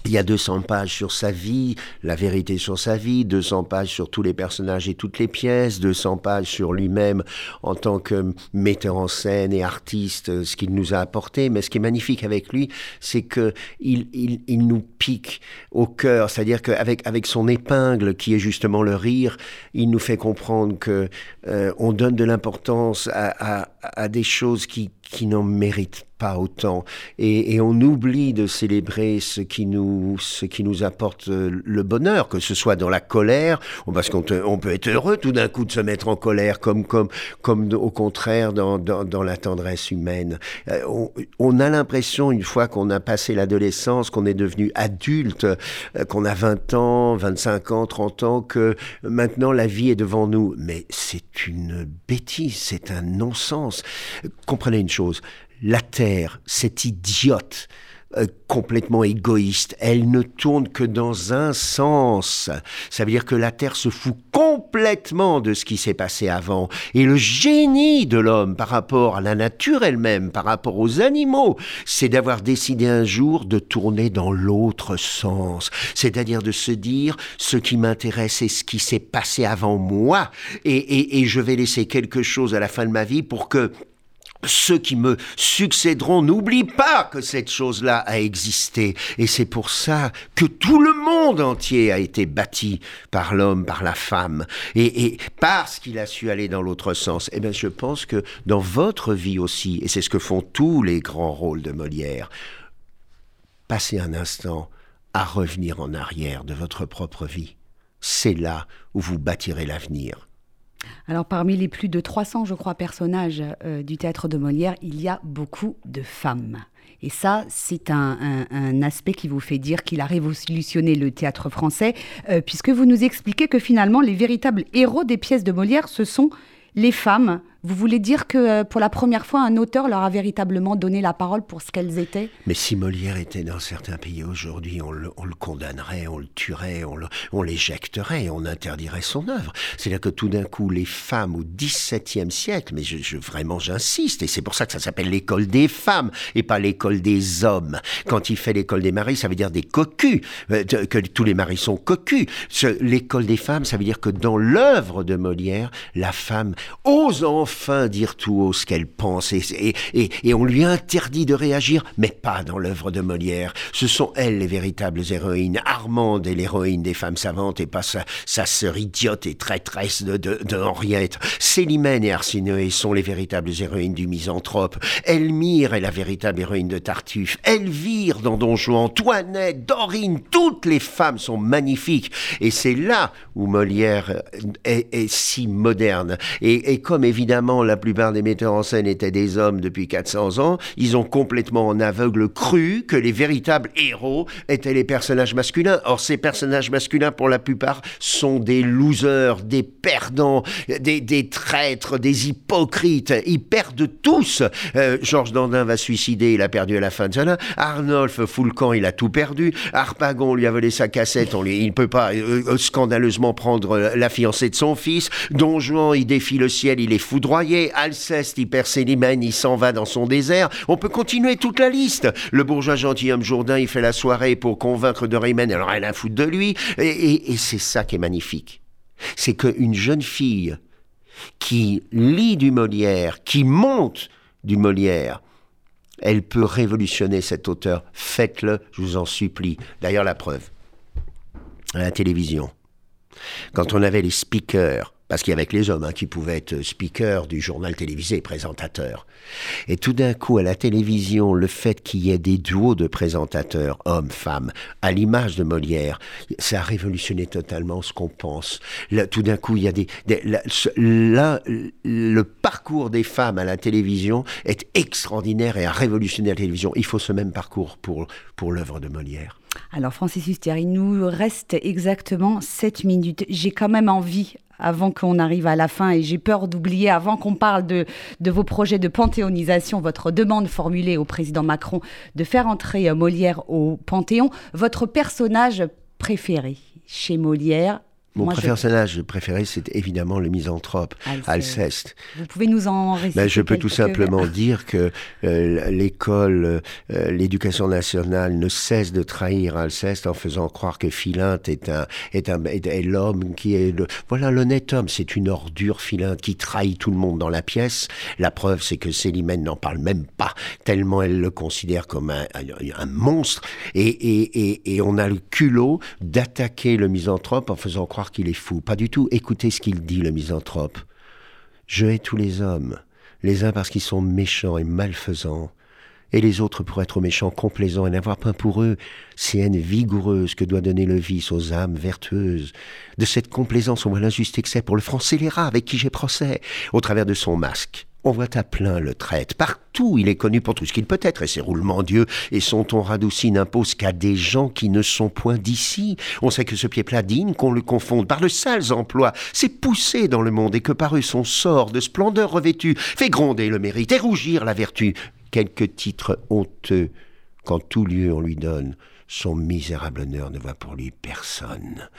il y a 200 pages sur sa vie, la vérité sur sa vie, 200 pages sur tous les personnages et toutes les pièces, 200 pages sur lui-même en tant que metteur en scène et artiste, euh, ce qu'il nous a apporté. Mais ce qui est magnifique avec lui, c'est que il, il, il nous pique au cœur, c'est-à-dire qu'avec avec son épingle, qui est justement le rire, il nous fait comprendre que euh, on donne de l'importance à, à, à des choses qui, qui n'en méritent pas autant. Et, on oublie de célébrer ce qui nous ce qui nous apporte euh, le bonheur que ce soit dans la colère parce qu'on peut être heureux tout d'un coup de se mettre en colère comme comme comme au contraire dans dans, la tendresse humaine. Euh, on, on a l'impression une fois qu'on a passé l'adolescence qu'on est devenu adulte euh, qu'on a 20 ans 25 ans 30 ans que maintenant la vie est devant nous. Mais c'est une bêtise c'est un non-sens. Comprenez une chose la Terre, cette idiote, euh, complètement égoïste. Elle ne tourne que dans un sens. Ça veut dire que la Terre se fout complètement de ce qui s'est passé avant. Et le génie de l'homme par rapport à la nature elle-même, par rapport aux animaux, c'est d'avoir décidé un jour de tourner dans l'autre sens. C'est-à-dire de se dire, ce qui m'intéresse, c'est ce qui s'est passé avant moi. Et, et je vais laisser quelque chose à la fin de ma vie pour que ceux qui me succéderont n'oublient pas que cette chose-là a existé. Et c'est pour ça que tout le monde entier a été bâti par l'homme, par la femme. Et, parce qu'il a su aller dans l'autre sens, eh bien, je pense que dans votre vie aussi, et c'est ce que font tous les grands rôles de Molière, passez un instant à revenir en arrière de votre propre vie. C'est là où vous bâtirez l'avenir.
Alors parmi les plus de 300, je crois, personnages euh, du théâtre de Molière, il y a beaucoup de femmes. Et ça, c'est un, aspect qui vous fait dire qu'il a révolutionné le théâtre français, euh, puisque vous nous expliquez que finalement, les véritables héros des pièces de Molière, ce sont les femmes vous voulez dire que euh, pour la première fois, un auteur leur a véritablement donné la parole pour ce qu'elles étaient?
Mais si Molière était dans certains pays aujourd'hui, on le, condamnerait, on le tuerait, on l'éjecterait, on, on interdirait son œuvre. C'est-à-dire que tout d'un coup, les femmes au XVIIe siècle, mais je, vraiment j'insiste, et c'est pour ça que ça s'appelle l'école des femmes et pas l'école des hommes. Quand il fait l'école des maris, ça veut dire des cocus, euh, que tous les maris sont cocus. L'école des femmes, ça veut dire que dans l'œuvre de Molière, la femme ose enfin enfin dire tout haut ce qu'elle pense et, et, on lui interdit de réagir, mais pas dans l'œuvre de Molière. Ce sont elles les véritables héroïnes. Armande est l'héroïne des femmes savantes et pas sa, sœur idiote et traîtresse de, de, Henriette. Célimène et Arsinoé sont les véritables héroïnes du misanthrope. Elmire est la véritable héroïne de Tartuffe. Elvire dans Don Juan, Toinette, Dorine, toutes les femmes sont magnifiques. Et c'est là où Molière est, est si moderne. Et, et comme évidemment la plupart des metteurs en scène étaient des hommes depuis 400 ans, ils ont complètement en aveugle cru que les véritables héros étaient les personnages masculins. Or, ces personnages masculins, pour la plupart, sont des losers, des perdants, des, traîtres, des hypocrites. Ils perdent tous. Euh, Georges Dandin va suicider, il a perdu à la fin de cela. Arnolphe Foulcan, il a tout perdu. Harpagon lui a volé sa cassette, il ne peut pas euh, euh, scandaleusement prendre la fiancée de son fils. Don Juan, il défie le ciel, il est foudroyé. Alceste, Hypercélimène, il s'en va dans son désert. On peut continuer toute la liste. Le bourgeois gentilhomme Jourdain, il fait la soirée pour convaincre Dorimène, alors elle a foutre de lui. Et, c'est ça qui est magnifique. C'est qu'une jeune fille qui lit du Molière, qui monte du Molière, elle peut révolutionner cet auteur. Faites-le, je vous en supplie. D'ailleurs, la preuve. À la télévision, quand on avait les speakers parce qu'il y avait que les hommes hein, qui pouvaient être speakers du journal télévisé, présentateurs. Et tout d'un coup, à la télévision, le fait qu'il y ait des duos de présentateurs, hommes, femmes, à l'image de Molière, ça a révolutionné totalement ce qu'on pense. Tout d'un coup, il y a des, là, le parcours des femmes à la télévision est extraordinaire et a révolutionné la télévision. Il faut ce même parcours pour, pour l'œuvre de Molière.
Alors Francis Huster, il nous reste exactement 7 minutes. J'ai quand même envie, avant qu'on arrive à la fin, et j'ai peur d'oublier, avant qu'on parle de, vos projets de panthéonisation, votre demande formulée au président Macron de faire entrer Molière au Panthéon, votre personnage préféré chez Molière,
mon personnage préféré, c'est évidemment le misanthrope, Alceste.
Vous pouvez nous en réciter
ben, Je peux tout simplement dire que euh, l'école, euh, l'éducation nationale ne cesse de trahir Alceste en faisant croire que Philinte est un est un est, l'homme qui est le voilà l'honnête homme. C'est une ordure Philinte qui trahit tout le monde dans la pièce. La preuve, c'est que Célimène n'en parle même pas tellement elle le considère comme un, un, monstre. Et, et, et, et on a le culot d'attaquer le misanthrope en faisant croire qu'il est fou. Pas du tout. Écoutez ce qu'il dit, le misanthrope. Je hais tous les hommes, les uns parce qu'ils sont méchants et malfaisants, et les autres pour être méchants, complaisants et n'avoir pas pour eux ces haines vigoureuses que doit donner le vice aux âmes vertueuses. De cette complaisance, on voit l'injuste excès pour le franc scélérat avec qui j'ai procès, au travers de son masque. On voit à plein le traite. Partout, il est connu pour tout ce qu'il peut être, et ses roulements d'yeux et son ton radouci n'imposent qu'à des gens qui ne sont point d'ici. On sait que ce pied plat digne, qu'on le confonde par le sales emploi, c'est poussé dans le monde, et que par eux son sort de splendeur revêtu fait gronder le mérite et rougir la vertu quelques titres honteux, qu'en tout lieu on lui donne, son misérable honneur ne va pour lui personne.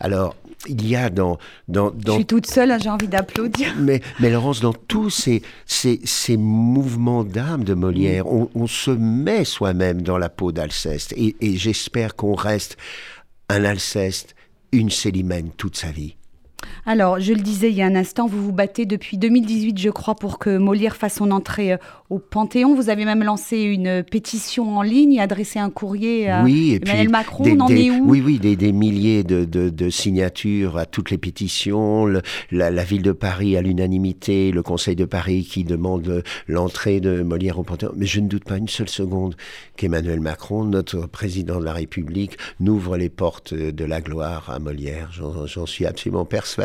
Alors, il y a dans... dans,
Je suis toute seule, hein, j'ai envie d'applaudir.
Mais, mais Laurence, dans tous ces, ces, ces mouvements d'âme de Molière, on, on se met soi-même dans la peau d'Alceste. Et, et j'espère qu'on reste un Alceste, une Célimène toute sa vie.
Alors, je le disais il y a un instant, vous vous battez depuis 2018, je crois, pour que Molière fasse son entrée euh, au Panthéon. Vous avez même lancé une pétition en ligne, adressé un courrier à
Oui, et
Emmanuel
puis
Macron.
des-
on en
des-
est où?
Oui, oui, des, des milliers de, de- de signatures à toutes les pétitions, le- la, la ville de Paris à l'unanimité, le Conseil de Paris qui demande l'entrée de Molière au Panthéon. Mais je ne doute pas une seule seconde qu'Emmanuel Macron, notre président de la République, n'ouvre les portes de la gloire à Molière. J'en suis absolument persuadé.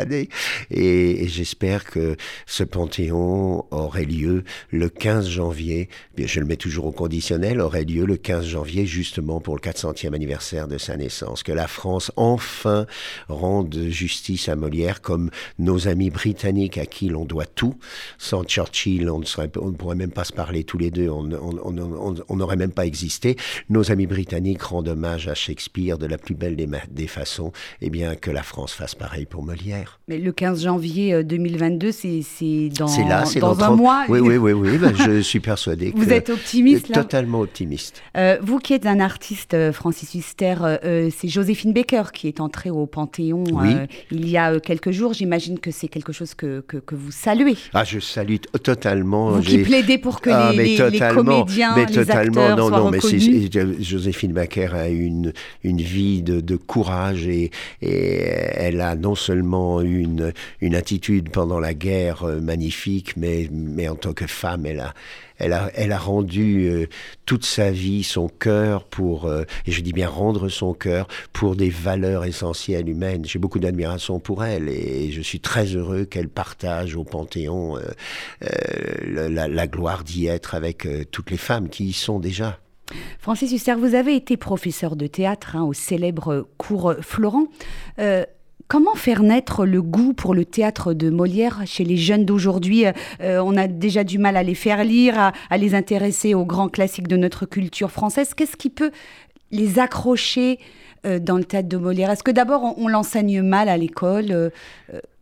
Et, j'espère que ce Panthéon aurait lieu le 15 janvier. Je le mets toujours au conditionnel, aurait lieu le 15 janvier, justement pour le 400e anniversaire de sa naissance. Que la France, enfin, rende justice à Molière, comme nos amis britanniques à qui l'on doit tout. Sans Churchill, on ne, pourrait même pas se parler tous les deux, on n'aurait même pas existé. Nos amis britanniques rendent hommage à Shakespeare de la plus belle des façons. Eh bien, que la France fasse pareil pour Molière.
Mais le 15 janvier euh, 2022, c'est c'est dans,
C'est là,
dans
dans
un
30
mois.
Oui, oui, oui, oui. ben, je suis persuadé que.
Vous êtes optimiste, là
Totalement optimiste.
Euh, vous qui êtes un artiste, euh, Francis Huster, euh, euh, c'est Joséphine Baker qui est entrée au Panthéon
Oui.
euh, il y a euh, quelques jours. J'imagine que c'est quelque chose que, que, que vous saluez.
Ah, je salue totalement.
Vous qui
j'ai-
plaidez pour que
Ah,
les,
mais
les- les comédiens,
mais
les
totalement,
acteurs
non,
soient
non, mais
reconnus.
c'est- Joséphine Baker a une, une vie de, de courage et, et elle a non seulement une, une attitude pendant la guerre euh, magnifique, mais, mais en tant que femme, elle a, elle a, elle a rendu euh, toute sa vie, son cœur pour, euh, et je dis bien rendre son cœur pour des valeurs essentielles humaines. J'ai beaucoup d'admiration pour elle et je suis très heureux qu'elle partage au Panthéon la, gloire d'y être avec toutes les femmes qui y sont déjà.
Francis Huster, vous avez été professeur de théâtre hein, au célèbre cours Florent. Comment faire naître le goût pour le théâtre de Molière chez les jeunes d'aujourd'hui Euh, euh, On a déjà du mal à les faire lire, à, les intéresser aux grands classiques de notre culture française. Qu'est-ce qui peut les accrocher euh, dans le théâtre de Molière? Est-ce que d'abord on, l'enseigne mal à l'école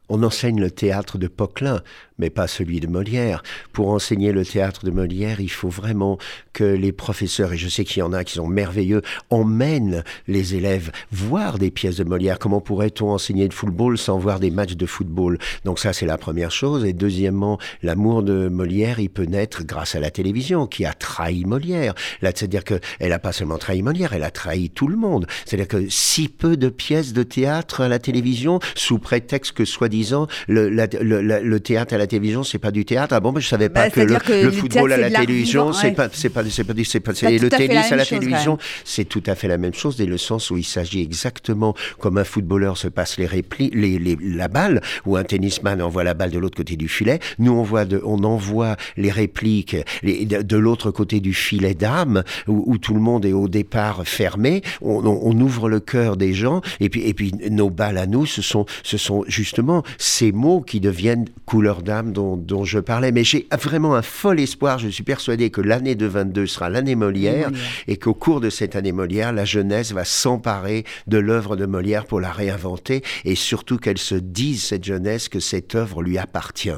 On enseigne le théâtre de Poquelin, mais pas celui de Molière. Pour enseigner le théâtre de Molière, il faut vraiment que les professeurs, et je sais qu'il y en a qui sont merveilleux, emmènent les élèves voir des pièces de Molière. Comment pourrait-on enseigner le football sans voir des matchs de football? Donc ça, c'est la première chose. Et deuxièmement, l'amour de Molière, il peut naître grâce à la télévision, qui a trahi Molière. Là, c'est-à-dire qu'elle n'a pas seulement trahi Molière, elle a trahi tout le monde. C'est-à-dire que si peu de pièces de théâtre à la télévision, sous prétexte que soi-disant le, le- le théâtre à la télévision, c'est pas du théâtre. Ah bon, ben, je savais pas
Bah,
que le,
que
football
théâtre,
à la télévision, c'est
ouais.
pas, c'est pas, c'est pas, c'est pas, c'est le tennis à la
chose,
télévision, c'est tout à fait la même chose, dès le sens où il s'agit exactement comme un footballeur se passe les répli, les, les- la balle, ou un tennisman envoie la balle de l'autre côté du filet. Nous, on voit de, on envoie les répliques les- de, de l'autre côté du filet d'âme, où, où tout le monde est au départ fermé. On, on- on ouvre le cœur des gens, et puis, et puis nos balles à nous, ce sont, ce sont justement ces mots qui deviennent couleur d'âme dont, dont je parlais. Mais j'ai vraiment un fol espoir. Je suis persuadé que l'année de 22 sera l'année Molière,
Molière.
et qu'au cours de cette année Molière, la jeunesse va s'emparer de l'œuvre de Molière pour la réinventer, et surtout qu'elle se dise, cette jeunesse, que cette œuvre lui appartient.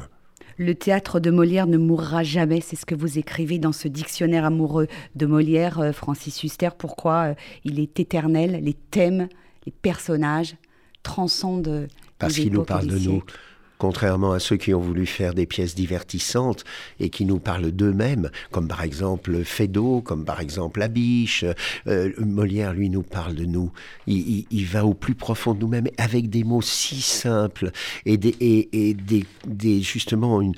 Le théâtre de Molière ne mourra jamais, c'est ce que vous écrivez dans ce dictionnaire amoureux de Molière, euh, Francis Huster. Pourquoi euh, il est éternel, les thèmes, les personnages transcendent
Parce qu'il nous parle de nous. Contrairement à ceux qui ont voulu faire des pièces divertissantes et qui nous parlent d'eux-mêmes, comme par exemple Feydeau, comme par exemple Labiche, euh, Molière, lui, nous parle de nous. Il, va au plus profond de nous-mêmes avec des mots si simples et, des, et, et des, justement une,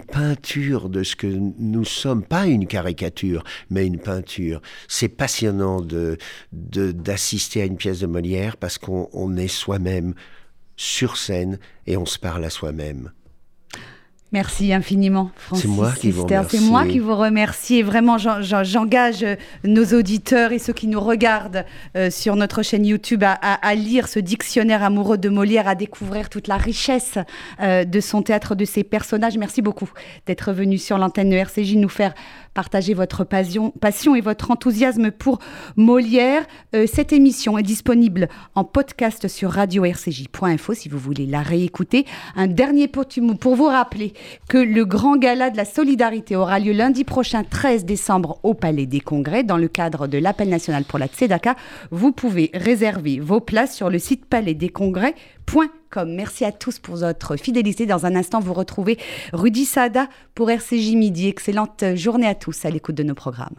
peinture de ce que nous sommes, pas une caricature, mais une peinture. C'est passionnant de d'assister à une pièce de Molière parce qu'on on est soi-même sur scène et on se parle à soi-même.
Merci infiniment, Francis.
C'est moi qui vous
Sister. C'est
remercie.
moi qui vous remercie. Et vraiment, j'en- j'en- j'engage euh, nos auditeurs et ceux qui nous regardent euh, sur notre chaîne YouTube à lire ce dictionnaire amoureux de Molière, à découvrir toute la richesse euh, de son théâtre, de ses personnages. Merci beaucoup d'être venu sur l'antenne de RCJ nous faire partager votre passion, et votre enthousiasme pour Molière. Euh, cette émission est disponible en podcast sur radio-rcj.info si vous voulez la réécouter. Un dernier petit mot pour vous rappeler que le grand gala de la solidarité aura lieu lundi prochain 13 décembre au Palais des Congrès dans le cadre de l'appel national pour la Tzedaka. Vous pouvez réserver vos places sur le site palaisdescongrès.com. Merci à tous pour votre fidélité. Dans un instant, vous retrouvez Rudy Sada pour RCJ Midi. Excellente journée à tous à l'écoute de nos programmes.